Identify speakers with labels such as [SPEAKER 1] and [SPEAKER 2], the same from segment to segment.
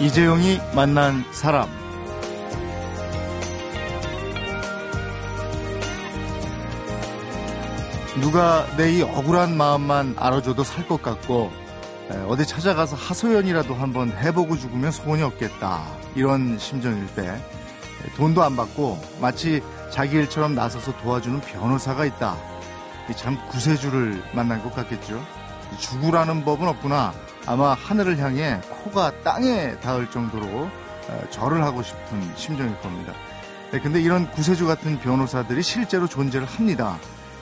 [SPEAKER 1] 이재용이 만난 사람. 누가 내 이 억울한 마음만 알아줘도 살 것 같고 어디 찾아가서 하소연이라도 한번 해보고 죽으면 소원이 없겠다. 이런 심정일 때 돈도 안 받고 마치 자기 일처럼 나서서 도와주는 변호사가 있다. 참 구세주를 만난 것 같겠죠 죽으라는 법은 없구나. 아마 하늘을 향해 코가 땅에 닿을 정도로 절을 하고 싶은 심정일 겁니다. 네, 근데 이런 구세주 같은 변호사들이 실제로 존재를 합니다.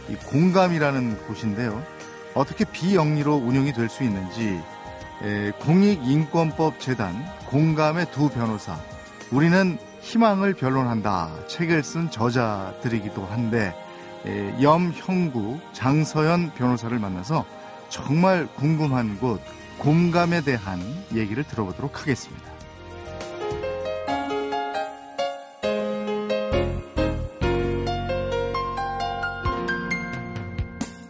[SPEAKER 1] 이 공감이라는 곳인데요. 어떻게 비영리로 운영이 될 수 있는지. 에, 공익인권법 재단 공감의 두 변호사. 우리는 희망을 변론한다. 책을 쓴 저자들이기도 한데 에, 염형구 장서연 변호사를 만나서 정말 궁금한 곳 공감에 대한 얘기를 들어보도록 하겠습니다.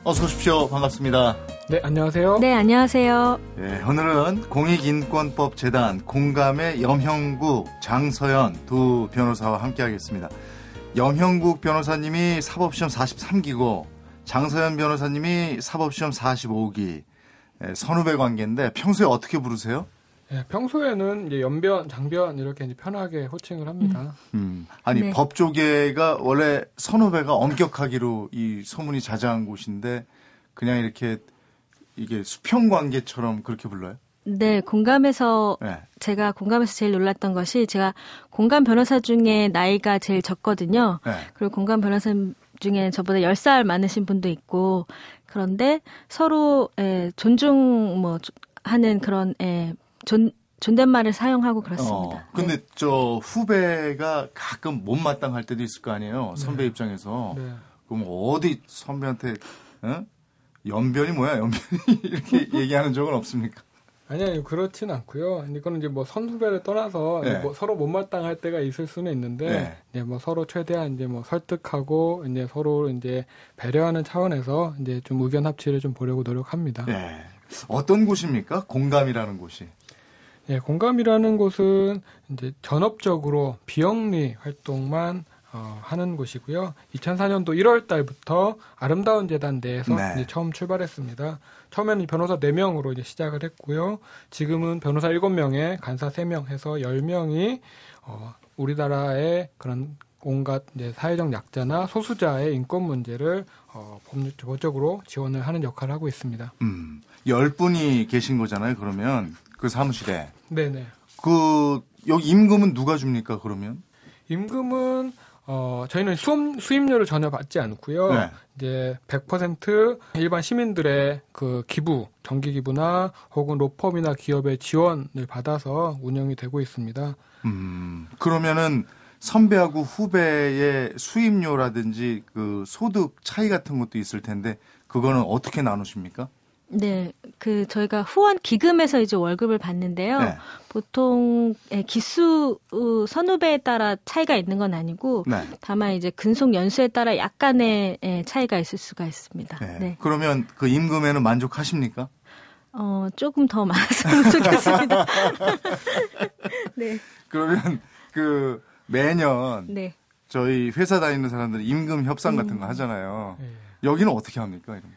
[SPEAKER 1] 어서 오십시오. 반갑습니다.
[SPEAKER 2] 네, 안녕하세요.
[SPEAKER 3] 네, 안녕하세요.
[SPEAKER 1] 네, 오늘은 공익인권법 재단 공감의 염형국, 장서연 두 변호사와 함께 하겠습니다. 염형국 변호사님이 사법시험 43기고 장서연 변호사님이 사법시험 45기 네, 선후배 관계인데 평소에 어떻게 부르세요?
[SPEAKER 2] 네, 평소에는 이제 연변, 장변 이렇게 이제 편하게 호칭을 합니다.
[SPEAKER 1] 음, 음. 아니 네. 법조계가 원래 선후배가 엄격하기로 이 소문이 자자한 곳인데 그냥 이렇게 이게 수평 관계처럼 그렇게 불러요?
[SPEAKER 3] 네, 공감에서 네. 제가 공감에서 제일 놀랐던 것이 제가 공감 변호사 중에 나이가 제일 적거든요. 네. 그리고 공감 변호사 중에 저보다 10살 많으신 분도 있고 그런데 서로 에, 존중 뭐 하는 그런 에, 존, 존댓말을 사용하고 그렇습니다.
[SPEAKER 1] 어, 근데 네. 저 후배가 가끔 못마땅할 때도 있을 거 아니에요. 선배 네. 입장에서. 네. 그럼 어디 선배한테 어? 연변이 뭐야? 연변이 이렇게 얘기하는 적은 없습니까?
[SPEAKER 2] 아니 아니 그렇진 않고요. 이거는 이제 뭐 선후배를 떠나서 네. 뭐 서로 못마땅할 때가 있을 수는 있는데 네. 이제 뭐 서로 최대한 이제 뭐 설득하고 이제 서로 이제 배려하는 차원에서 이제 좀 의견 합치를 좀 보려고 노력합니다.
[SPEAKER 1] 네. 어떤 곳입니까? 공감이라는 곳이.
[SPEAKER 2] 예, 공감이라는 곳은 이제 전업적으로 비영리 활동만 어, 하는 곳이고요. 2004년도 1월 달부터 아름다운 재단 내에서 네. 이제 처음 출발했습니다. 처음에는 변호사 4명으로 이제 시작을 했고요. 지금은 변호사 7명에 간사 3명 해서 10명이 어, 우리나라의 그런 온갖 이제 사회적 약자나 소수자의 인권 문제를 어, 법적으로 지원을 하는 역할을 하고 있습니다.
[SPEAKER 1] 음, 10분이 계신 거잖아요, 그러면. 그 사무실에.
[SPEAKER 2] 네네.
[SPEAKER 1] 그 여기 임금은 누가 줍니까 그러면?
[SPEAKER 2] 임금은 어 저희는 수업, 수임료를 전혀 받지 않고요. 네. 이제 100% 일반 시민들의 그 기부, 정기 기부나 혹은 로펌이나 기업의 지원을 받아서 운영이 되고 있습니다.
[SPEAKER 1] 음. 그러면은 선배하고 후배의 수임료라든지 그 소득 차이 같은 것도 있을 텐데 그거는 어떻게 나누십니까?
[SPEAKER 3] 네, 그 저희가 후원 기금에서 이제 월급을 받는데요. 네. 보통 예, 기수 어, 선후배에 따라 차이가 있는 건 아니고 네. 다만 이제 근속 연수에 따라 약간의 예, 차이가 있을 수가 있습니다. 네.
[SPEAKER 1] 네. 그러면 그 임금에는 만족하십니까?
[SPEAKER 3] 어, 조금 더 많았으면 좋겠습니다.
[SPEAKER 1] 네. 그러면 그 매년 네. 저희 회사 다니는 사람들 임금 협상 같은 거 음. 하잖아요. 네. 여기는 어떻게 합니까? 이런 거?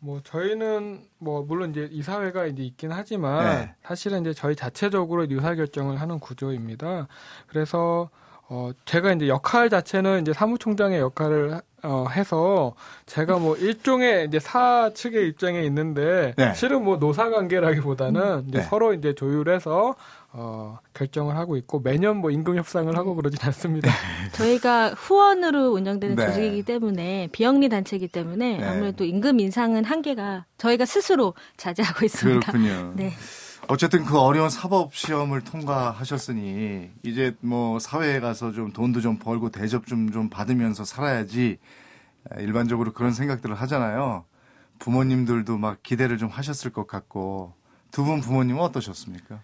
[SPEAKER 2] 뭐 저희는 뭐 물론 이제 이사회가 이제 있긴 하지만 네. 사실은 이제 저희 자체적으로 의사 결정을 하는 구조입니다. 그래서 어 제가 이제 역할 자체는 이제 사무총장의 역할을 어 해서 제가 뭐 일종의 이제 사 측의 입장에 있는데 네. 실은 뭐 노사 관계라기보다는 이제 네. 서로 이제 조율해서 어, 결정을 하고 있고 매년 뭐 임금 협상을 하고 그러진 않습니다.
[SPEAKER 3] 저희가 후원으로 운영되는 네. 조직이기 때문에 비영리 단체이기 때문에 네. 아무래도 임금 인상은 한계가 저희가 스스로 자제하고 있습니다.
[SPEAKER 1] 그렇군요. 네. 어쨌든 그 어려운 사법 시험을 통과하셨으니 이제 뭐 사회에 가서 좀 돈도 좀 벌고 대접 좀 좀 받으면서 살아야지 일반적으로 그런 생각들을 하잖아요. 부모님들도 막 기대를 좀 하셨을 것 같고 두 분 부모님은 어떠셨습니까?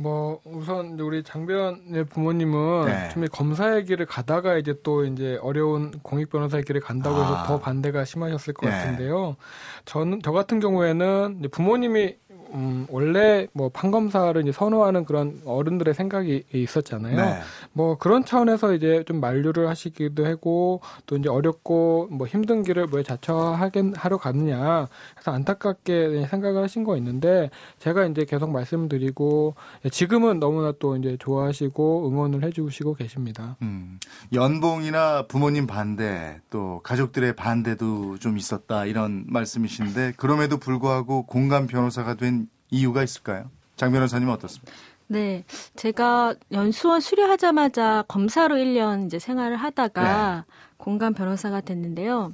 [SPEAKER 2] 뭐 우선 우리 장변의 부모님은 네. 처음에 검사의 길을 가다가 이제 또 이제 어려운 공익 변호사의 길을 간다고 해서 아. 더 반대가 심하셨을 것 네. 같은데요. 저는 저 같은 경우에는 부모님이 음, 원래 뭐 판검사를 이제 선호하는 그런 어른들의 생각이 있었잖아요. 네. 뭐 그런 차원에서 이제 좀 만류를 하시기도 하고 또 이제 어렵고 뭐 힘든 길을 왜 자처하게 하러 가느냐 해서 안타깝게 생각을 하신 거 있는데 제가 이제 계속 말씀드리고 지금은 너무나 또 이제 좋아하시고 응원을 해주시고 계십니다. 음,
[SPEAKER 1] 연봉이나 부모님 반대 또 가족들의 반대도 좀 있었다 이런 말씀이신데 그럼에도 불구하고 공감 변호사가 된 이유가 있을까요? 장 변호사님은 어떻습니까?
[SPEAKER 3] 네. 제가 연수원 수료하자마자 검사로 1년 이제 생활을 하다가 네. 공감 변호사가 됐는데요.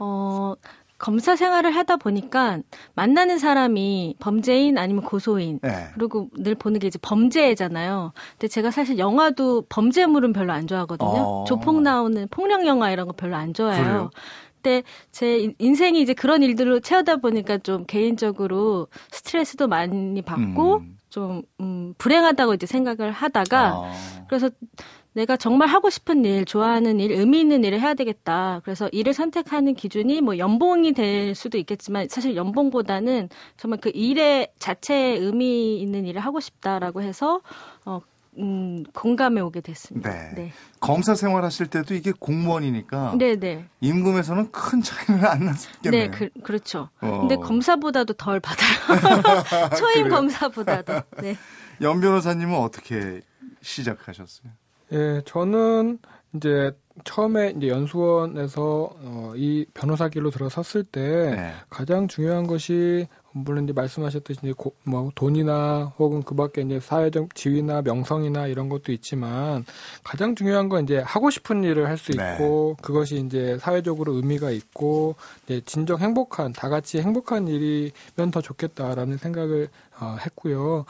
[SPEAKER 3] 어, 검사 생활을 하다 보니까 만나는 사람이 범죄인 아니면 고소인 네. 그리고 늘 보는 게 이제 범죄잖아요. 근데 제가 사실 영화도 범죄물은 별로 안 좋아하거든요. 어. 조폭 나오는 폭력 영화 이런 거 별로 안 좋아해요. 그래요? 때 제 인생이 이제 그런 일들로 채우다 보니까 좀 개인적으로 스트레스도 많이 받고 음. 좀 음, 불행하다고 이제 생각을 하다가 아. 그래서 내가 정말 하고 싶은 일, 좋아하는 일, 의미 있는 일을 해야 되겠다. 그래서 일을 선택하는 기준이 뭐 연봉이 될 수도 있겠지만 사실 연봉보다는 정말 그 일의 자체에 의미 있는 일을 하고 싶다라고 해서 어 음, 공감해 오게 됐습니다. 네. 네.
[SPEAKER 1] 검사 생활하실 때도 이게 공무원이니까 네네. 네. 임금에서는 큰 차이는 안 났겠네요.
[SPEAKER 3] 네, 그, 그렇죠. 어. 근데 검사보다도 덜 받아요. 초임 검사보다도. 네.
[SPEAKER 1] 연 변호사님은 어떻게 시작하셨어요?
[SPEAKER 2] 예, 저는 이제 처음에 이제 연수원에서 어, 이 변호사 길로 들어섰을 때 네. 가장 중요한 것이 물론 이제 말씀하셨듯이 이제 고, 뭐 돈이나 혹은 그밖에 이제 사회적 지위나 명성이나 이런 것도 있지만 가장 중요한 건 이제 하고 싶은 일을 할수 네. 있고 네. 그것이 이제 사회적으로 의미가 있고 이제 진정 행복한 다 같이 행복한 일이면 더 좋겠다라는 생각을 어, 했고요.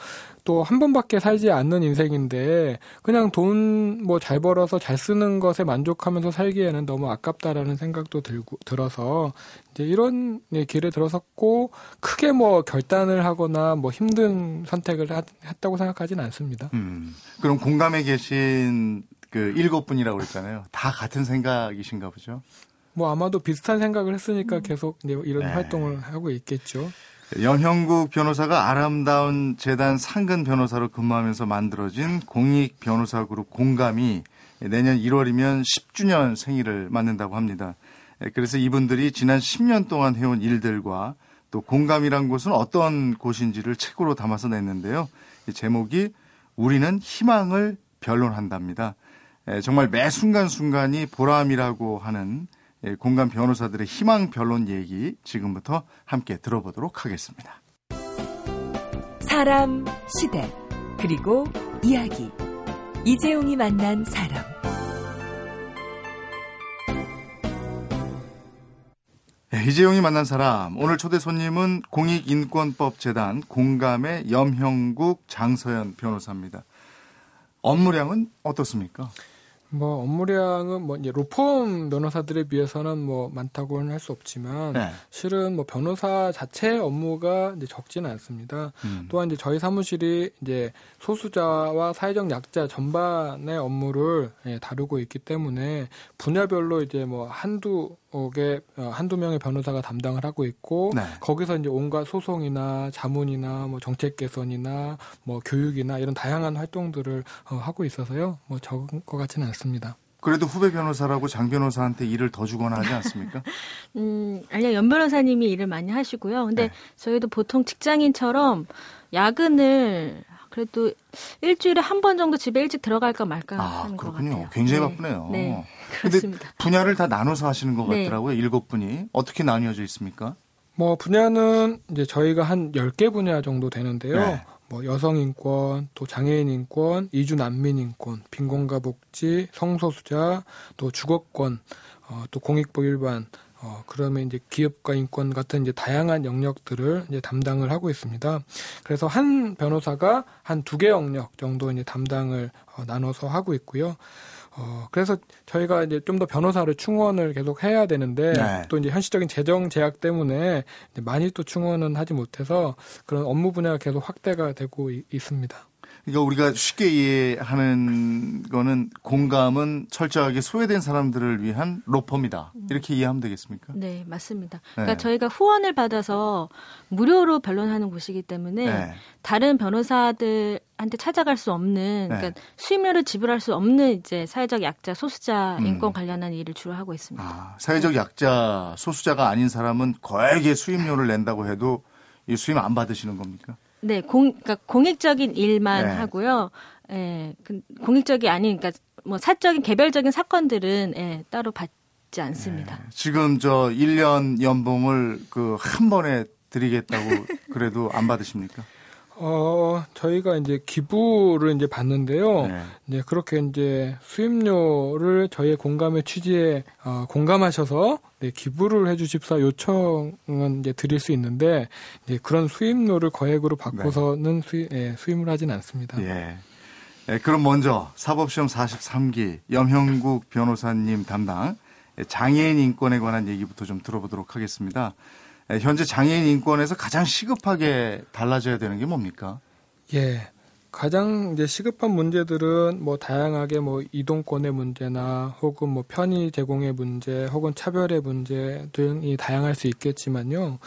[SPEAKER 2] 또 한 번밖에 살지 않는 인생인데 그냥 돈 뭐 잘 벌어서 잘 쓰는 것에 만족하면서 살기에는 너무 아깝다라는 생각도 들고 들어서 이제 이런 길에 들어섰고 크게 뭐 결단을 하거나 뭐 힘든 선택을 하, 했다고 생각하지는 않습니다. 음,
[SPEAKER 1] 그럼 공감에 계신 그 일곱 분이라고 그랬잖아요. 다 같은 생각이신가 보죠?
[SPEAKER 2] 뭐 아마도 비슷한 생각을 했으니까 계속 이런 네. 활동을 하고 있겠죠.
[SPEAKER 1] 연형국 변호사가 아름다운 재단 상근 변호사로 근무하면서 만들어진 공익 변호사 그룹 공감이 내년 1월이면 10주년 생일을 맞는다고 합니다. 그래서 이분들이 지난 10년 동안 해온 일들과 또 공감이란 곳은 어떤 곳인지를 책으로 담아서 냈는데요. 제목이 우리는 희망을 변론한답니다. 정말 매 순간순간이 보람이라고 하는 공감 변호사들의 희망 변론 얘기 지금부터 함께 들어보도록 하겠습니다.
[SPEAKER 4] 사람, 시대, 그리고 이야기. 이재용이 만난 사람.
[SPEAKER 1] 네, 이재용이 만난 사람. 오늘 초대 손님은 공익인권법재단 공감의 염형국 장서연 변호사입니다. 업무량은 어떻습니까?
[SPEAKER 2] 뭐 업무량은 뭐 이제 로펌 변호사들에 비해서는 뭐 많다고는 할 수 없지만 네. 실은 뭐 변호사 자체 업무가 이제 적지는 않습니다. 음. 또한 이제 저희 사무실이 이제 소수자와 사회적 약자 전반의 업무를 예, 다루고 있기 때문에 분야별로 이제 뭐 한두 개 어, 한두 명의 변호사가 담당을 하고 있고 네. 거기서 이제 온갖 소송이나 자문이나 뭐 정책 개선이나 뭐 교육이나 이런 다양한 활동들을 어, 하고 있어서요. 뭐 적은 것 같지는 않습니다.
[SPEAKER 1] 그래도 후배 변호사라고 장 변호사한테 일을 더 주거나 하지 않습니까?
[SPEAKER 3] 음, 아니요. 연 변호사님이 일을 많이 하시고요. 근데 네. 저희도 보통 직장인처럼 야근을 그래도 일주일에 한 번 정도 집에 일찍 들어갈까 말까 아, 하는 그렇군요. 것 같아요.
[SPEAKER 1] 굉장히 네. 바쁘네요. 네, 그렇습니다. 분야를 다 나눠서 하시는 것 네. 같더라고요. 일곱 분이 어떻게 나뉘어져 있습니까?
[SPEAKER 2] 뭐 분야는 이제 저희가 한 10개 분야 정도 되는데요. 네. 뭐 여성 인권, 또 장애인 인권, 이주 난민 인권, 빈곤가 복지, 성소수자, 또 주거권, 어, 또 공익법 일반, 어, 그러면 이제 기업과 인권 같은 이제 다양한 영역들을 이제 담당을 하고 있습니다. 그래서 한 변호사가 한 두 개 영역 정도 이제 담당을 어, 나눠서 하고 있고요. 어, 그래서 저희가 이제 좀 더 변호사를 충원을 계속 해야 되는데 네. 또 이제 현실적인 재정 제약 때문에 많이 또 충원은 하지 못해서 그런 업무 분야가 계속 확대가 되고 이, 있습니다.
[SPEAKER 1] 그러니까 우리가 쉽게 이해하는 거는 공감은 철저하게 소외된 사람들을 위한 로펌이다. 이렇게 이해하면 되겠습니까?
[SPEAKER 3] 네, 맞습니다. 그러니까 네. 저희가 후원을 받아서 무료로 변론하는 곳이기 때문에 네. 다른 변호사들한테 찾아갈 수 없는 그러니까 네. 수임료를 지불할 수 없는 이제 사회적 약자 소수자 음. 인권 관련한 일을 주로 하고 있습니다. 아,
[SPEAKER 1] 사회적 약자 소수자가 아닌 사람은 거액의 수임료를 낸다고 해도 이 수임 안 받으시는 겁니까?
[SPEAKER 3] 네, 공, 그러니까 공익적인 일만 네. 하고요. 예, 그, 공익적이 아닌, 그러니까 뭐 사적인 개별적인 사건들은 예, 따로 받지 않습니다. 네.
[SPEAKER 1] 지금 저 1년 연봉을 그 한 번에 드리겠다고 그래도 안 받으십니까?
[SPEAKER 2] 어, 저희가 이제 기부를 이제 받는데요. 네. 이제 그렇게 이제 수임료를 저희의 공감의 취지에 어, 공감하셔서 네, 기부를 해주십사 요청은 이제 드릴 수 있는데 이제 그런 수임료를 거액으로 받고서는 네. 수임, 예, 수임을 하진 않습니다.
[SPEAKER 1] 예. 예, 그럼 먼저 사법시험 43기 염형국 변호사님 담당 장애인 인권에 관한 얘기부터 좀 들어보도록 하겠습니다. 예, 현재 장애인 인권에서 가장 시급하게 달라져야 되는 게 뭡니까?
[SPEAKER 2] 예. 가장 이제 시급한 문제들은 뭐 다양하게 뭐 이동권의 문제나 혹은 뭐 편의 제공의 문제 혹은 차별의 문제 등이 다양할 수 있겠지만요.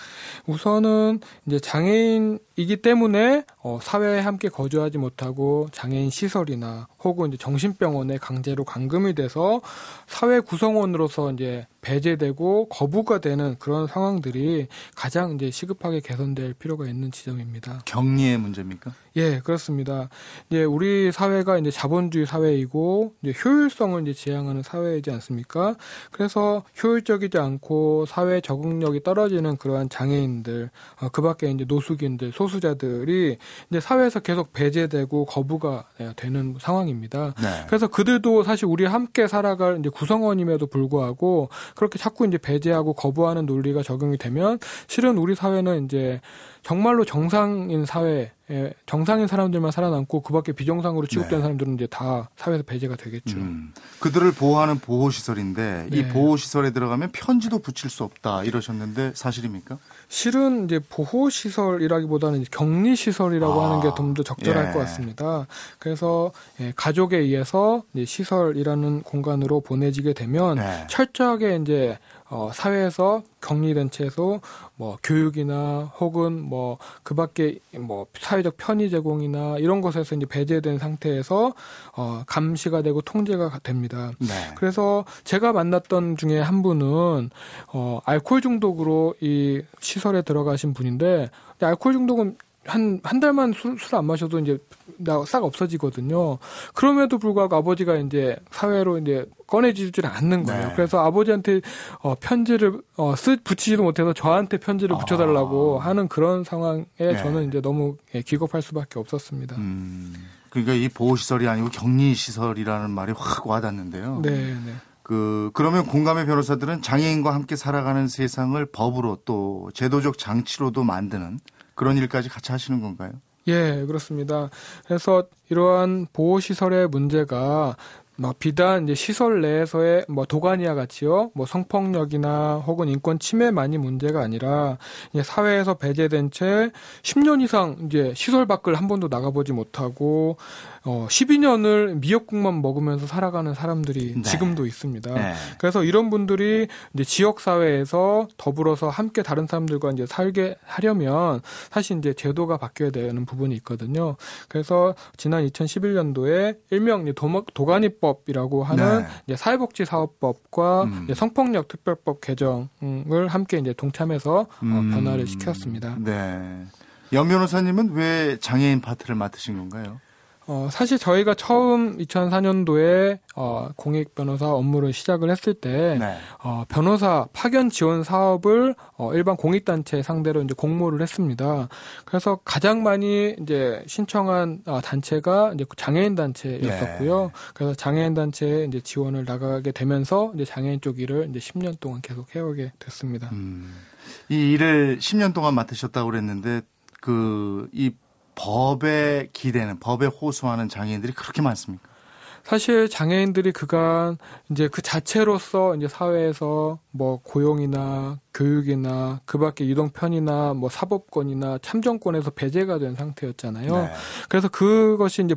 [SPEAKER 2] 우선은 이제 장애인이기 때문에 어 사회에 함께 거주하지 못하고 장애인 시설이나 혹은 이제 정신병원에 강제로 감금이 돼서 사회 구성원으로서 이제 배제되고 거부가 되는 그런 상황들이 가장 이제 시급하게 개선될 필요가 있는 지점입니다.
[SPEAKER 1] 격리의 문제입니까?
[SPEAKER 2] 예, 그렇습니다. 이제 우리 사회가 이제 자본주의 사회이고 이제 효율성을 이제 지향하는 사회이지 않습니까? 그래서 효율적이지 않고 사회 적응력이 떨어지는 그러한 장애인들, 어, 그밖에 이제 노숙인들, 소수자들이 이제 사회에서 계속 배제되고 거부가 되는 상황 입니다. 네. 그래서 그들도 사실 우리 함께 살아갈 이제 구성원임에도 불구하고 그렇게 자꾸 이제 배제하고 거부하는 논리가 적용이 되면 실은 우리 사회는 이제 정말로 정상인 사회 에 정상인 사람들만 살아남고 그밖에 비정상으로 취급된 네. 사람들은 이제 다 사회에서 배제가 되겠죠. 음.
[SPEAKER 1] 그들을 보호하는 보호 시설인데 네. 이 보호 시설에 들어가면 편지도 붙일 수 없다 이러셨는데 사실입니까?
[SPEAKER 2] 실은 이제 보호 시설이라기보다는 격리 시설이라고 아. 하는 게 좀 더 적절할 예. 것 같습니다. 그래서 예, 가족에 의해서 시설이라는 공간으로 보내지게 되면 네. 철저하게 이제 어, 사회에서 격리된 채소, 뭐 교육이나 혹은 뭐 그밖에 뭐 사회적 편의 제공이나 이런 것에서 이제 배제된 상태에서 어, 감시가 되고 통제가 됩니다. 네. 그래서 제가 만났던 중에 한 분은 어, 알코올 중독으로 이 시설에 들어가신 분인데 알코올 중독은 한, 한 달만 술, 술 안 마셔도 이제 싹 없어지거든요. 그럼에도 불구하고 아버지가 이제 사회로 이제 꺼내지질 않는 거예요. 네. 그래서 아버지한테 어, 편지를 어, 쓰, 붙이지도 못해서 저한테 편지를 붙여달라고 아. 하는 그런 상황에 네. 저는 이제 너무 예, 기겁할 수밖에 없었습니다. 음.
[SPEAKER 1] 그러니까 이 보호시설이 아니고 격리시설이라는 말이 확 와닿는데요. 네, 네. 그, 그러면 공감의 변호사들은 장애인과 함께 살아가는 세상을 법으로 또 제도적 장치로도 만드는 그런 일까지 같이 하시는 건가요?
[SPEAKER 2] 예, 그렇습니다. 그래서 이러한 보호시설의 문제가 뭐 비단 이제 시설 내에서의 뭐 도가니와 같이요, 뭐 성폭력이나 혹은 인권 침해만이 문제가 아니라 이제 사회에서 배제된 채 10년 이상 이제 시설 밖을 한 번도 나가보지 못하고 어 12년을 미역국만 먹으면서 살아가는 사람들이 네. 지금도 있습니다. 네. 그래서 이런 분들이 이제 지역 사회에서 더불어서 함께 다른 사람들과 이제 살게 하려면 사실 이제 제도가 바뀌어야 되는 부분이 있거든요. 그래서 지난 2011년도에 일명 도가니법 이라고 하는 네. 사회복지 사업법과 음. 성폭력 특별법 개정을 함께 이제 동참해서 어, 음. 변화를 시켰습니다. 네.
[SPEAKER 1] 연 변호사님은 왜 장애인 파트를 맡으신 건가요?
[SPEAKER 2] 어, 사실 저희가 처음 2004년도에 어, 공익 변호사 업무를 시작을 했을 때 네. 어, 변호사 파견 지원 사업을 어, 일반 공익 단체 상대로 이제 공모를 했습니다. 그래서 가장 많이 이제 신청한 어, 단체가 이제 장애인 단체였었고요. 네. 그래서 장애인 단체에 이제 지원을 나가게 되면서 이제 장애인 쪽 일을 이제 10년 동안 계속 해오게 됐습니다. 음,
[SPEAKER 1] 이 일을 10년 동안 맡으셨다고 그랬는데 그이 법에 기대는 법에 호소하는 장애인들이 그렇게 많습니까?
[SPEAKER 2] 사실 장애인들이 그간 이제 그 자체로서 이제 사회에서 뭐 고용이나 교육이나 그 밖에 이동편이나 뭐 사법권이나 참정권에서 배제가 된 상태였잖아요. 네. 그래서 그것이 이제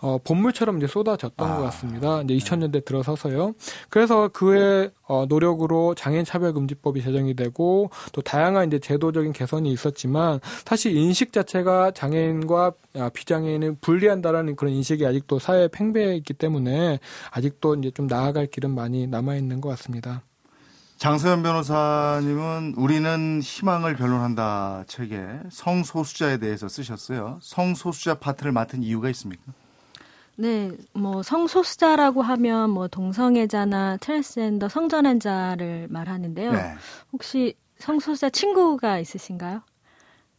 [SPEAKER 2] 어, 본물처럼 이제 쏟아졌던 아, 것 같습니다. 이제 2000년대 들어서서요. 그래서 그의 어, 노력으로 장애인 차별금지법이 제정이 되고 또 다양한 이제 제도적인 개선이 있었지만 사실 인식 자체가 장애인과 아, 비장애인을 분리한다라는 그런 인식이 아직도 사회에 팽배해 있기 때문에 아직도 이제 좀 나아갈 길은 많이 남아 있는 것 같습니다.
[SPEAKER 1] 장서연 변호사님은 우리는 희망을 변론한다 책에 성소수자에 대해서 쓰셨어요. 성소수자 파트를 맡은 이유가 있습니까?
[SPEAKER 3] 네, 뭐 성소수자라고 하면 뭐 동성애자나 트랜스젠더 성전환자를 말하는데요. 네. 혹시 성소수자 친구가 있으신가요?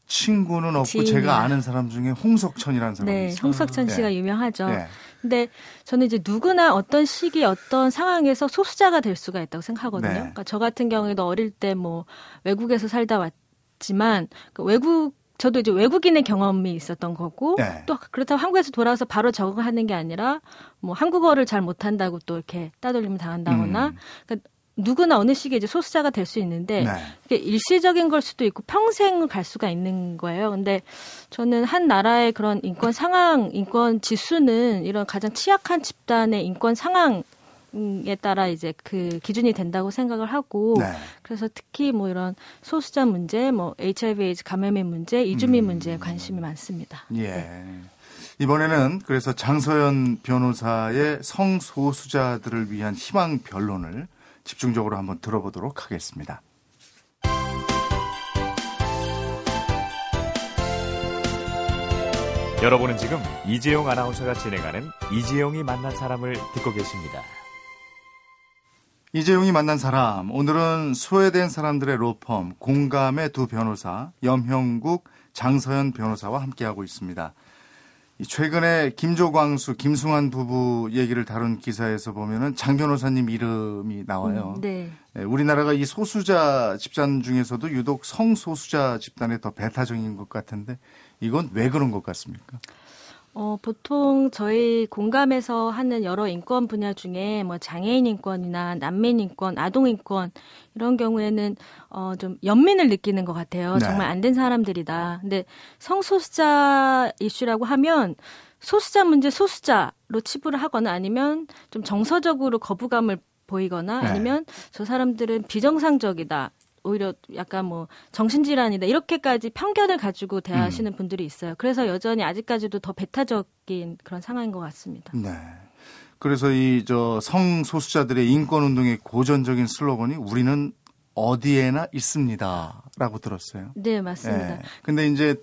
[SPEAKER 1] 친구는 없고 지인이야. 제가 아는 사람 중에 홍석천이라는 사람이
[SPEAKER 3] 네, 있어요. 홍석천 씨가 네. 유명하죠. 네. 근데 저는 이제 누구나 어떤 시기 어떤 상황에서 소수자가 될 수가 있다고 생각하거든요. 네. 그러니까 저 같은 경우에도 어릴 때 뭐 외국에서 살다 왔지만 그 외국 저도 이제 외국인의 경험이 있었던 거고 네. 또 그렇다고 한국에서 돌아와서 바로 적응하는 게 아니라 뭐 한국어를 잘 못한다고 또 이렇게 따돌림을 당한다거나 음. 그러니까 누구나 어느 시기에 이제 소수자가 될 수 있는데 네. 그게 일시적인 걸 수도 있고 평생 갈 수가 있는 거예요. 근데 저는 한 나라의 그런 인권 상황, 인권 지수는 이런 가장 취약한 집단의 인권 상황 에 따라 이제 그 기준이 된다고 생각을 하고 네. 그래서 특히 뭐 이런 소수자 문제, 뭐 HIV/AIDS 감염의 문제, 이주민 음. 문제에 관심이 많습니다.
[SPEAKER 1] 예. 네. 이번에는 그래서 장서연 변호사의 성소수자들을 위한 희망 변론을 집중적으로 한번 들어보도록 하겠습니다.
[SPEAKER 5] 여러분은 지금 이재용 아나운서가 진행하는 이재용이 만난 사람을 듣고 계십니다.
[SPEAKER 1] 이재용이 만난 사람 오늘은 소외된 사람들의 로펌 공감의 두 변호사 염형국 장서연 변호사와 함께하고 있습니다. 최근에 김조광수, 김승환 부부 얘기를 다룬 기사에서 보면은 장 변호사님 이름이 나와요. 음, 네. 네. 우리나라가 이 소수자 집단 중에서도 유독 성소수자 집단에 더 배타적인 것 같은데 이건 왜 그런 것 같습니까?
[SPEAKER 3] 어, 보통 저희 공감에서 하는 여러 인권 분야 중에 뭐 장애인 인권이나 난민 인권, 아동 인권 이런 경우에는 어, 좀 연민을 느끼는 것 같아요. 네. 정말 안 된 사람들이다. 근데 성소수자 이슈라고 하면 소수자 문제 소수자로 치부를 하거나 아니면 좀 정서적으로 거부감을 보이거나 네. 아니면 저 사람들은 비정상적이다. 오히려 약간 뭐 정신질환이다 이렇게까지 편견을 가지고 대하시는 음. 분들이 있어요. 그래서 여전히 아직까지도 더 배타적인 그런 상황인 것 같습니다.
[SPEAKER 1] 네. 그래서 이 저 성소수자들의 인권 운동의 고전적인 슬로건이 우리는 어디에나 있습니다라고 들었어요.
[SPEAKER 3] 네, 맞습니다.
[SPEAKER 1] 네. 근데 이제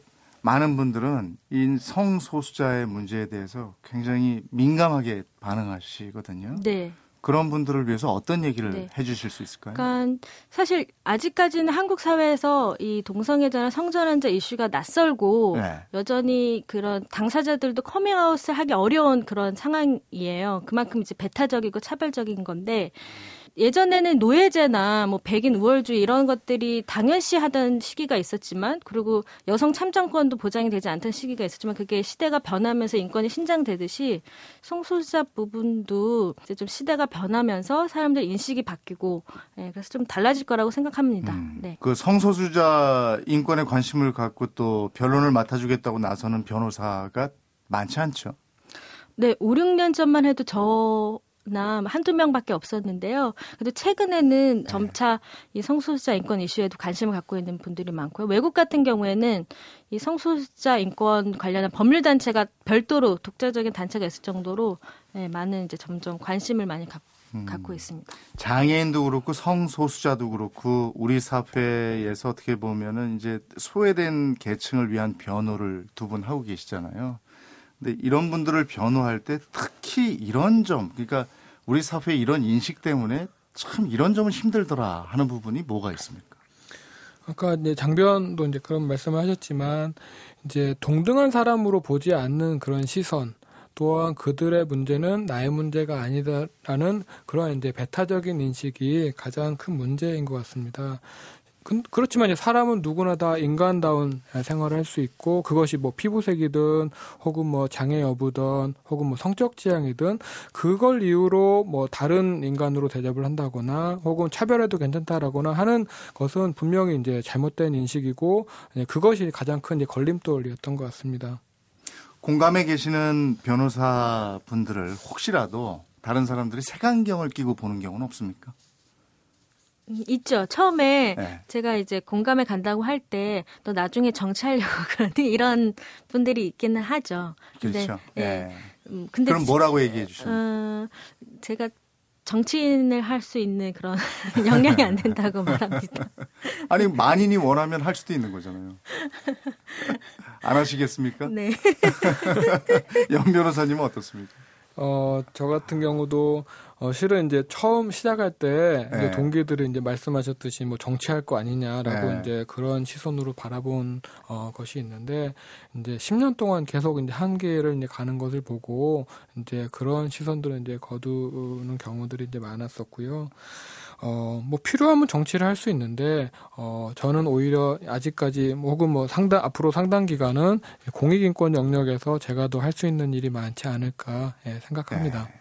[SPEAKER 1] 많은 분들은 이 성소수자의 문제에 대해서 굉장히 민감하게 반응하시거든요. 네. 그런 분들을 위해서 어떤 얘기를 네. 해주실 수 있을까요?
[SPEAKER 3] 그러니까 사실 아직까지는 한국 사회에서 이 동성애자나 성전환자 이슈가 낯설고 네. 여전히 그런 당사자들도 커밍아웃을 하기 어려운 그런 상황이에요. 그만큼 이제 배타적이고 차별적인 건데 예전에는 노예제나 뭐 백인 우월주의 이런 것들이 당연시 하던 시기가 있었지만 그리고 여성 참정권도 보장이 되지 않던 시기가 있었지만 그게 시대가 변하면서 인권이 신장되듯이 성소수자 부분도 이제 좀 시대가 변하면서 사람들 인식이 바뀌고 예, 그래서 좀 달라질 거라고 생각합니다. 음,
[SPEAKER 1] 네. 그 성소수자 인권에 관심을 갖고 또 변론을 맡아주겠다고 나서는 변호사가 많지 않죠.
[SPEAKER 3] 네, 5, 6년 전만 해도 저나 한두 명밖에 없었는데요. 그래도 최근에는 네. 점차 이 성소수자 인권 이슈에도 관심을 갖고 있는 분들이 많고요. 외국 같은 경우에는 이 성소수자 인권 관련한 법률 단체가 별도로 독자적인 단체가 있을 정도로 네, 많은 이제 점점 관심을 많이 갖, 음. 갖고 있습니다.
[SPEAKER 1] 장애인도 그렇고 성소수자도 그렇고 우리 사회에서 어떻게 보면은 이제 소외된 계층을 위한 변호를 두 분 하고 계시잖아요. 근데 이런 분들을 변호할 때 특히 이런 점, 그러니까 우리 사회의 이런 인식 때문에 참 이런 점은 힘들더라 하는 부분이 뭐가 있습니까?
[SPEAKER 2] 아까 이제 장변도 이제 그런 말씀을 하셨지만 이제 동등한 사람으로 보지 않는 그런 시선 또한 그들의 문제는 나의 문제가 아니다라는 그런 이제 배타적인 인식이 가장 큰 문제인 것 같습니다. 그, 그렇지만 사람은 누구나 다 인간다운 생활을 할 수 있고 그것이 뭐 피부색이든 혹은 뭐 장애 여부든 혹은 뭐 성적 지향이든 그걸 이유로 뭐 다른 인간으로 대접을 한다거나 혹은 차별해도 괜찮다라거나 하는 것은 분명히 이제 잘못된 인식이고 그것이 가장 큰 이제 걸림돌이었던 것 같습니다.
[SPEAKER 1] 공감에 계시는 변호사 분들을 혹시라도 다른 사람들이 색안경을 끼고 보는 경우는 없습니까?
[SPEAKER 3] 음, 있죠. 처음에 네. 제가 이제 공감에 간다고 할때너 나중에 정치하려고 그러니 이런 분들이 있기는 하죠.
[SPEAKER 1] 그렇죠. 예. 네. 음, 근데 그럼 뭐라고 얘기해 주시나요? 어,
[SPEAKER 3] 제가 정치인을 할 수 있는 그런 역량이 안 된다고 말합니다.
[SPEAKER 1] 아니 만인이 원하면 할 수도 있는 거잖아요. 안 하시겠습니까?
[SPEAKER 3] 네.
[SPEAKER 1] 연 변호사님은 어떻습니까?
[SPEAKER 2] 어, 저 같은 경우도 어, 실은 이제 처음 시작할 때 네. 이제 동기들이 이제 말씀하셨듯이 뭐 정치할 거 아니냐라고 네. 이제 그런 시선으로 바라본 어, 것이 있는데 이제 10년 동안 계속 이제 한계를 이제 가는 것을 보고 이제 그런 시선들을 이제 거두는 경우들이 이제 많았었고요. 어, 뭐 필요하면 정치를 할 수 있는데 어, 저는 오히려 아직까지 뭐 혹은 뭐 상당 앞으로 상당 기간은 공익인권 영역에서 제가 더 할 수 있는 일이 많지 않을까 예, 생각합니다. 네.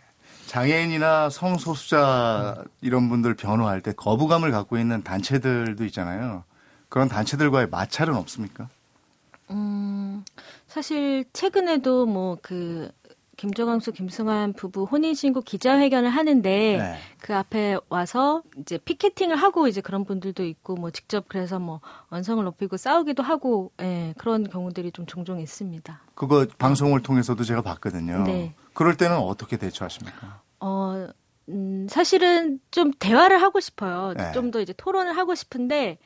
[SPEAKER 1] 장애인이나 성소수자 이런 분들 변호할 때 거부감을 갖고 있는 단체들도 있잖아요. 그런 단체들과의 마찰은 없습니까?
[SPEAKER 3] 음, 사실 최근에도 뭐 그 김정광수 김승환 부부 혼인신고 기자회견을 하는데 네. 그 앞에 와서 이제 피켓팅을 하고 이제 그런 분들도 있고 뭐 직접 그래서 뭐 언성을 높이고 싸우기도 하고 예, 그런 경우들이 좀 종종 있습니다.
[SPEAKER 1] 그거 방송을 통해서도 제가 봤거든요. 네. 그럴 때는 어떻게 대처하십니까?
[SPEAKER 3] 어, 음, 사실은 좀 대화를 하고 싶어요. 네. 좀더 이제 토론을 하고 싶은데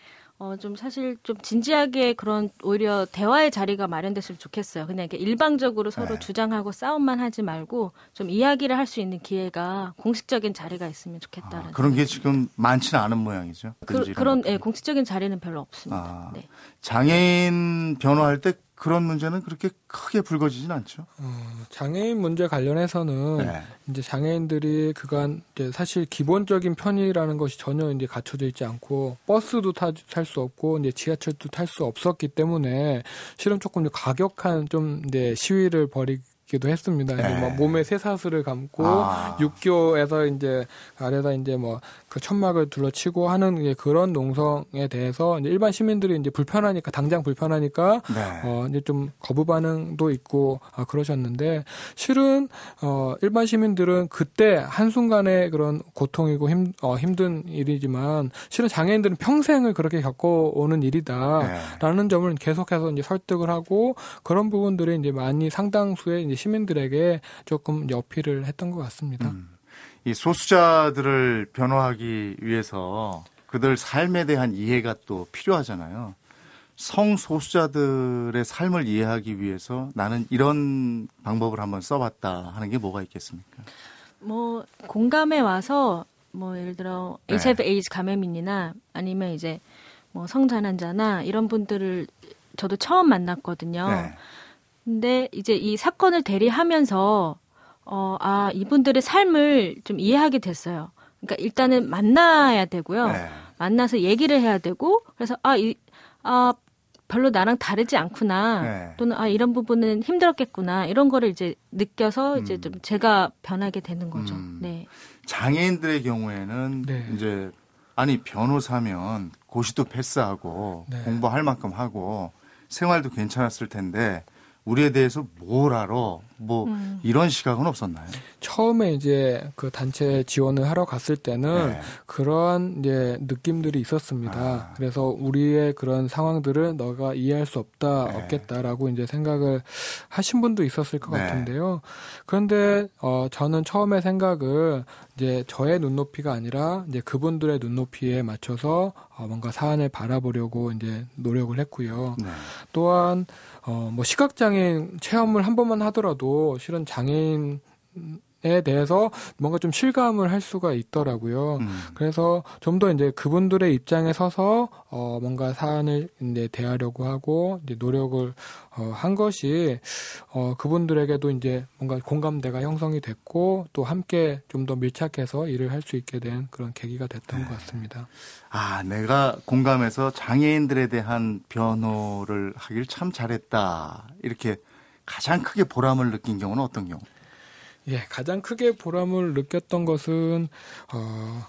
[SPEAKER 3] 어, 좀 사실 좀 진지하게 그런 오히려 대화의 자리가 마련됐으면 좋겠어요. 그냥 이렇게 일방적으로 서로 네. 주장하고 싸움만 하지 말고 좀 이야기를 할 수 있는 기회가 공식적인 자리가 있으면 좋겠다는. 아,
[SPEAKER 1] 그런 게 지금 많지는 않은 모양이죠.
[SPEAKER 3] 그, 런 예, 공식적인 자리는 별로 없습니다. 아, 네.
[SPEAKER 1] 장애인 변호할 때 그런 문제는 그렇게 크게 불거지진 않죠.
[SPEAKER 2] 어, 장애인 문제 관련해서는 네. 이제 장애인들이 그간 이제 사실 기본적인 편의라는 것이 전혀 이제 갖춰져 있지 않고 버스도 탈 수 없고 이제 지하철도 탈 수 없었기 때문에 실은 조금 가격한 좀 이제 시위를 벌이 기도 했습니다. 네. 뭐 몸에 쇠사슬을 감고 아. 육교에서 이제 아래다 이제 뭐 그 천막을 둘러치고 하는 그런 농성에 대해서 이제 일반 시민들이 이제 불편하니까 당장 불편하니까 네. 어 이제 좀 거부 반응도 있고 아, 그러셨는데 실은 어 일반 시민들은 그때 한 순간의 그런 고통이고 힘 어, 힘든 일이지만 실은 장애인들은 평생을 그렇게 겪어 오는 일이다라는 네. 점을 계속해서 이제 설득을 하고 그런 부분들이 이제 많이 상당수의 이제 시민들에게 조금 어필을 했던 것 같습니다. 음.
[SPEAKER 1] 이 소수자들을 변호하기 위해서 그들 삶에 대한 이해가 또 필요하잖아요. 성소수자들의 삶을 이해하기 위해서 나는 이런 방법을 한번 써봤다 하는 게 뭐가 있겠습니까?
[SPEAKER 3] 뭐 공감에 와서 뭐 예를 들어 HIV 네. 에이즈 감염인이나 아니면 이제 뭐 성장환자나 이런 분들을 저도 처음 만났거든요. 네. 근데 이제 이 사건을 대리하면서 어, 아, 이분들의 삶을 좀 이해하게 됐어요. 그러니까 일단은 만나야 되고요. 네. 만나서 얘기를 해야 되고 그래서 아, 이, 아, 별로 나랑 다르지 않구나. 네. 또는 아, 이런 부분은 힘들었겠구나. 이런 거를 이제 느껴서 음. 이제 좀 제가 변하게 되는 거죠. 음. 네.
[SPEAKER 1] 장애인들의 경우에는 네. 이제 아니 변호사면 고시도 패스하고 네. 공부할 만큼 하고 생활도 괜찮았을 텐데 우리에 대해서 뭘 알아? 뭐 음. 이런 시각은 없었나요?
[SPEAKER 2] 처음에 이제 그 단체 지원을 하러 갔을 때는 네. 그러한 이제 느낌들이 있었습니다. 아. 그래서 우리의 그런 상황들을 너가 이해할 수 없다, 네. 없겠다라고 이제 생각을 하신 분도 있었을 것 네. 같은데요. 그런데 어 저는 처음에 생각을 이제 저의 눈높이가 아니라 이제 그분들의 눈높이에 맞춰서 어 뭔가 사안을 바라보려고 이제 노력을 했고요. 네. 또한 어, 뭐 시각장애인 체험을 한 번만 하더라도 실은 장애인 에 대해서 뭔가 좀 실감을 할 수가 있더라고요. 음. 그래서 좀 더 이제 그분들의 입장에 서서 어 뭔가 사안을 이제 대하려고 하고 이제 노력을 어, 한 것이 어 그분들에게도 이제 뭔가 공감대가 형성이 됐고 또 함께 좀 더 밀착해서 일을 할 수 있게 된 그런 계기가 됐던 네. 것 같습니다.
[SPEAKER 1] 아, 내가 공감해서 장애인들에 대한 변호를 하길 참 잘했다. 이렇게 가장 크게 보람을 느낀 경우는 어떤 경우?
[SPEAKER 2] 예, 가장 크게 보람을 느꼈던 것은 어,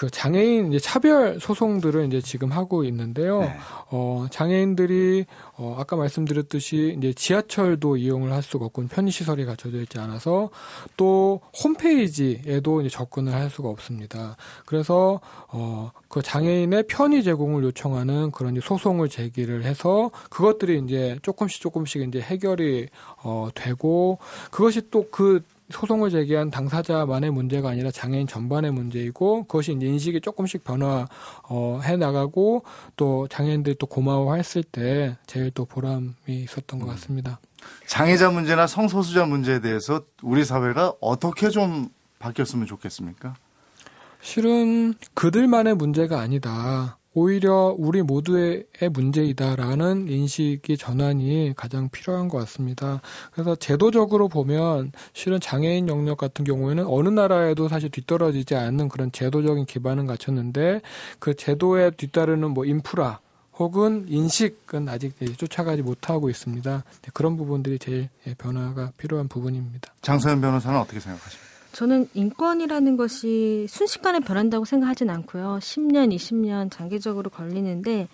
[SPEAKER 2] 그 장애인 이제 차별 소송들을 이제 지금 하고 있는데요. 네. 어, 장애인들이 어, 아까 말씀드렸듯이 이제 지하철도 이용을 할 수가 없고 편의 시설이 갖춰져 있지 않아서 또 홈페이지에도 이제 접근을 할 수가 없습니다. 그래서 어, 그 장애인의 편의 제공을 요청하는 그런 소송을 제기를 해서 그것들이 이제 조금씩 조금씩 이제 해결이 어, 되고 그것이 또그 소송을 제기한 당사자만의 문제가 아니라 장애인 전반의 문제이고 그것이 이제 인식이 조금씩 변화해 어, 나가고 또 장애인들이 또 고마워했을 때 제일 또 보람이 있었던 것 같습니다.
[SPEAKER 1] 장애자 문제나 성소수자 문제에 대해서 우리 사회가 어떻게 좀 바뀌었으면 좋겠습니까?
[SPEAKER 2] 실은 그들만의 문제가 아니다. 오히려 우리 모두의 문제이다라는 인식이 전환이 가장 필요한 것 같습니다. 그래서 제도적으로 보면 실은 장애인 영역 같은 경우에는 어느 나라에도 사실 뒤떨어지지 않는 그런 제도적인 기반은 갖췄는데 그 제도에 뒤따르는 뭐 인프라 혹은 인식은 아직 쫓아가지 못하고 있습니다. 그런 부분들이 제일 변화가 필요한 부분입니다.
[SPEAKER 1] 장소연 변호사는 어떻게 생각하십니까?
[SPEAKER 3] 저는 인권이라는 것이 순식간에 변한다고 생각하진 않고요. 10년, 20년 장기적으로 걸리는데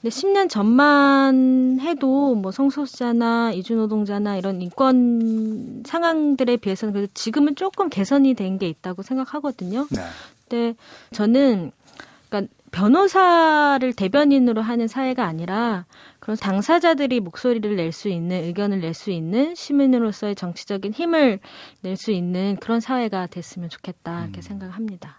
[SPEAKER 3] 근데 10년 전만 해도 뭐 성소수자나 이주노동자나 이런 인권 상황들에 비해서는 그래도 지금은 조금 개선이 된 게 있다고 생각하거든요. 네. 근데 저는 그러니까 변호사를 대변인으로 하는 사회가 아니라 그런 당사자들이 목소리를 낼 수 있는 의견을 낼 수 있는 시민으로서의 정치적인 힘을 낼 수 있는 그런 사회가 됐으면 좋겠다 이렇게 음. 생각합니다.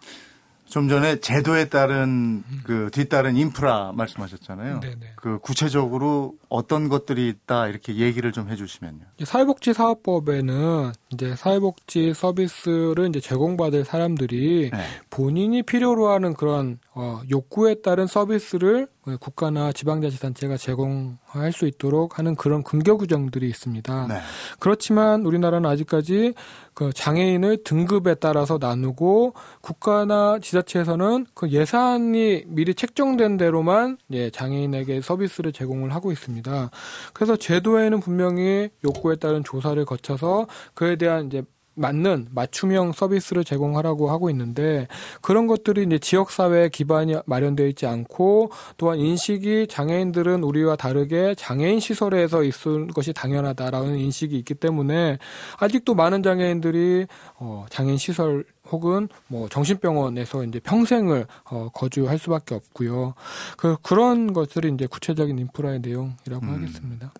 [SPEAKER 1] 좀 전에 제도에 따른 그 뒤따른 인프라 말씀하셨잖아요. 네네. 그 구체적으로 어떤 것들이 있다 이렇게 얘기를 좀 해주시면요.
[SPEAKER 2] 사회복지 사업법에는 이제 사회복지 서비스를 이제 제공받을 사람들이 네. 본인이 필요로 하는 그런 어, 욕구에 따른 서비스를 국가나 지방자치단체가 제공할 수 있도록 하는 그런 근거 규정들이 있습니다. 네. 그렇지만 우리나라는 아직까지 그 장애인을 등급에 따라서 나누고 국가나 지자체에서는 그 예산이 미리 책정된 대로만 예, 장애인에게 서비스를 제공을 하고 있습니다. 그래서 제도에는 분명히 욕구에 따른 조사를 거쳐서 그에 대한 이제 맞는 맞춤형 서비스를 제공하라고 하고 있는데 그런 것들이 이제 지역 사회에 기반이 마련되어 있지 않고 또한 인식이 장애인들은 우리와 다르게 장애인 시설에서 있을 것이 당연하다라는 인식이 있기 때문에 아직도 많은 장애인들이 어 장애인 시설 혹은 뭐 정신병원에서 이제 평생을 어 거주할 수밖에 없고요. 그 그런 것들이 이제 구체적인 인프라의 내용이라고 음. 하겠습니다.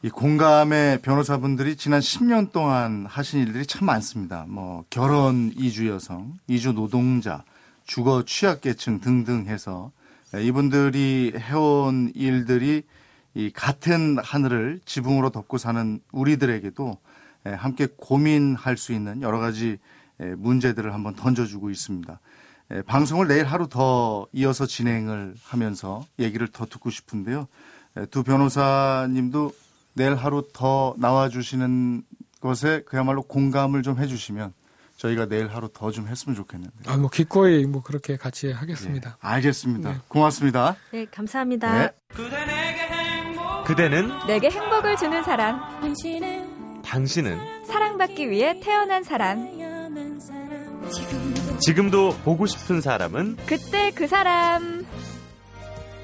[SPEAKER 1] 이 공감의 변호사분들이 지난 10년 동안 하신 일들이 참 많습니다. 뭐 결혼 이주 여성, 이주 노동자, 주거 취약계층 등등 해서 이분들이 해온 일들이 이 같은 하늘을 지붕으로 덮고 사는 우리들에게도 함께 고민할 수 있는 여러 가지 문제들을 한번 던져주고 있습니다. 방송을 내일 하루 더 이어서 진행을 하면서 얘기를 더 듣고 싶은데요. 두 변호사님도 내일 하루 더 나와주시는 것에 그야말로 공감을 좀 해주시면 저희가 내일 하루 더 좀 했으면 좋겠는데.
[SPEAKER 2] 아, 뭐 기꺼이 뭐 그렇게 같이 하겠습니다. 네,
[SPEAKER 1] 알겠습니다. 네. 고맙습니다.
[SPEAKER 3] 네, 감사합니다. 네.
[SPEAKER 5] 그대는
[SPEAKER 4] 내게 행복을 주는 사람.
[SPEAKER 5] 당신은
[SPEAKER 4] 사랑받기 위해 태어난 사람.
[SPEAKER 5] 지금도 보고 싶은 사람은
[SPEAKER 4] 그때 그 사람.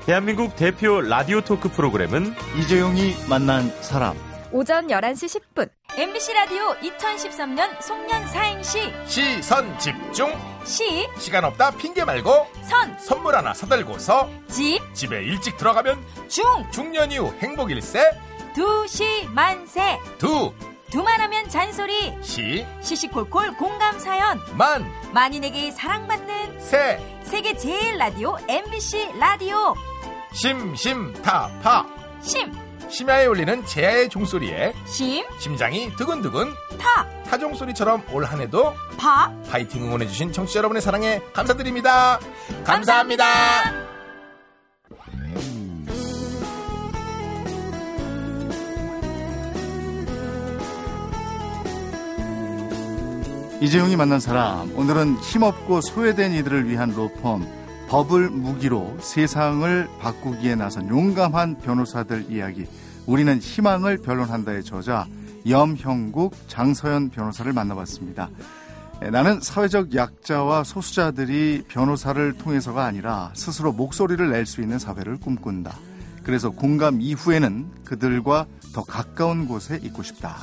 [SPEAKER 5] 대한민국 대표 라디오 토크 프로그램은
[SPEAKER 1] 이재용이 만난 사람.
[SPEAKER 4] 오전 11시 10분.
[SPEAKER 6] MBC 라디오 2013년 송년 사행시.
[SPEAKER 7] 시선 집중.
[SPEAKER 6] 시.
[SPEAKER 7] 시간 없다 핑계 말고.
[SPEAKER 6] 선.
[SPEAKER 7] 선물 하나 사들고서.
[SPEAKER 6] 집.
[SPEAKER 7] 집에 일찍 들어가면.
[SPEAKER 6] 중.
[SPEAKER 7] 중년 이후 행복 일세.
[SPEAKER 6] 두시 만세.
[SPEAKER 7] 두.
[SPEAKER 6] 두말하면 잔소리.
[SPEAKER 7] 시.
[SPEAKER 6] 시시콜콜 공감 사연.
[SPEAKER 7] 만.
[SPEAKER 6] 만인에게 사랑받는.
[SPEAKER 7] 세.
[SPEAKER 6] 세계 제일 라디오 MBC 라디오.
[SPEAKER 7] 심심타파.
[SPEAKER 6] 심.
[SPEAKER 7] 심야에 울리는 제야의 종소리에
[SPEAKER 6] 심,
[SPEAKER 7] 심장이 두근두근
[SPEAKER 6] 타,
[SPEAKER 7] 타종 소리처럼 올 한 해도
[SPEAKER 6] 파,
[SPEAKER 7] 파이팅 응원해주신 청취자 여러분의 사랑에 감사드립니다. 감사합니다.
[SPEAKER 1] 이재용이 만난 사람 오늘은 힘없고 소외된 이들을 위한 로펌 법을 무기로 세상을 바꾸기에 나선 용감한 변호사들 이야기 우리는 희망을 변론한다의 저자 염형국 장서연 변호사를 만나봤습니다. 나는 사회적 약자와 소수자들이 변호사를 통해서가 아니라 스스로 목소리를 낼 수 있는 사회를 꿈꾼다. 그래서 공감 이후에는 그들과 더 가까운 곳에 있고 싶다.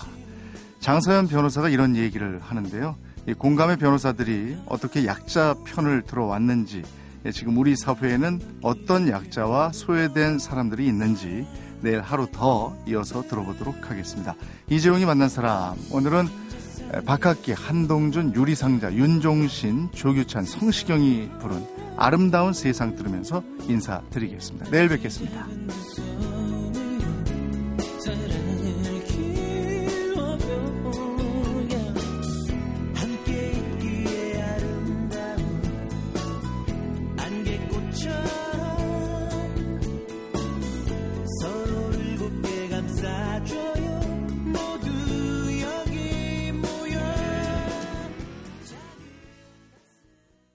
[SPEAKER 1] 장서연 변호사가 이런 얘기를 하는데요. 공감의 변호사들이 어떻게 약자 편을 들어왔는지, 지금 우리 사회에는 어떤 약자와 소외된 사람들이 있는지 내일 하루 더 이어서 들어보도록 하겠습니다. 이재용이 만난 사람, 오늘은 박학기, 한동준, 유리상자, 윤종신, 조규찬, 성시경이 부른 아름다운 세상 들으면서 인사드리겠습니다. 내일 뵙겠습니다.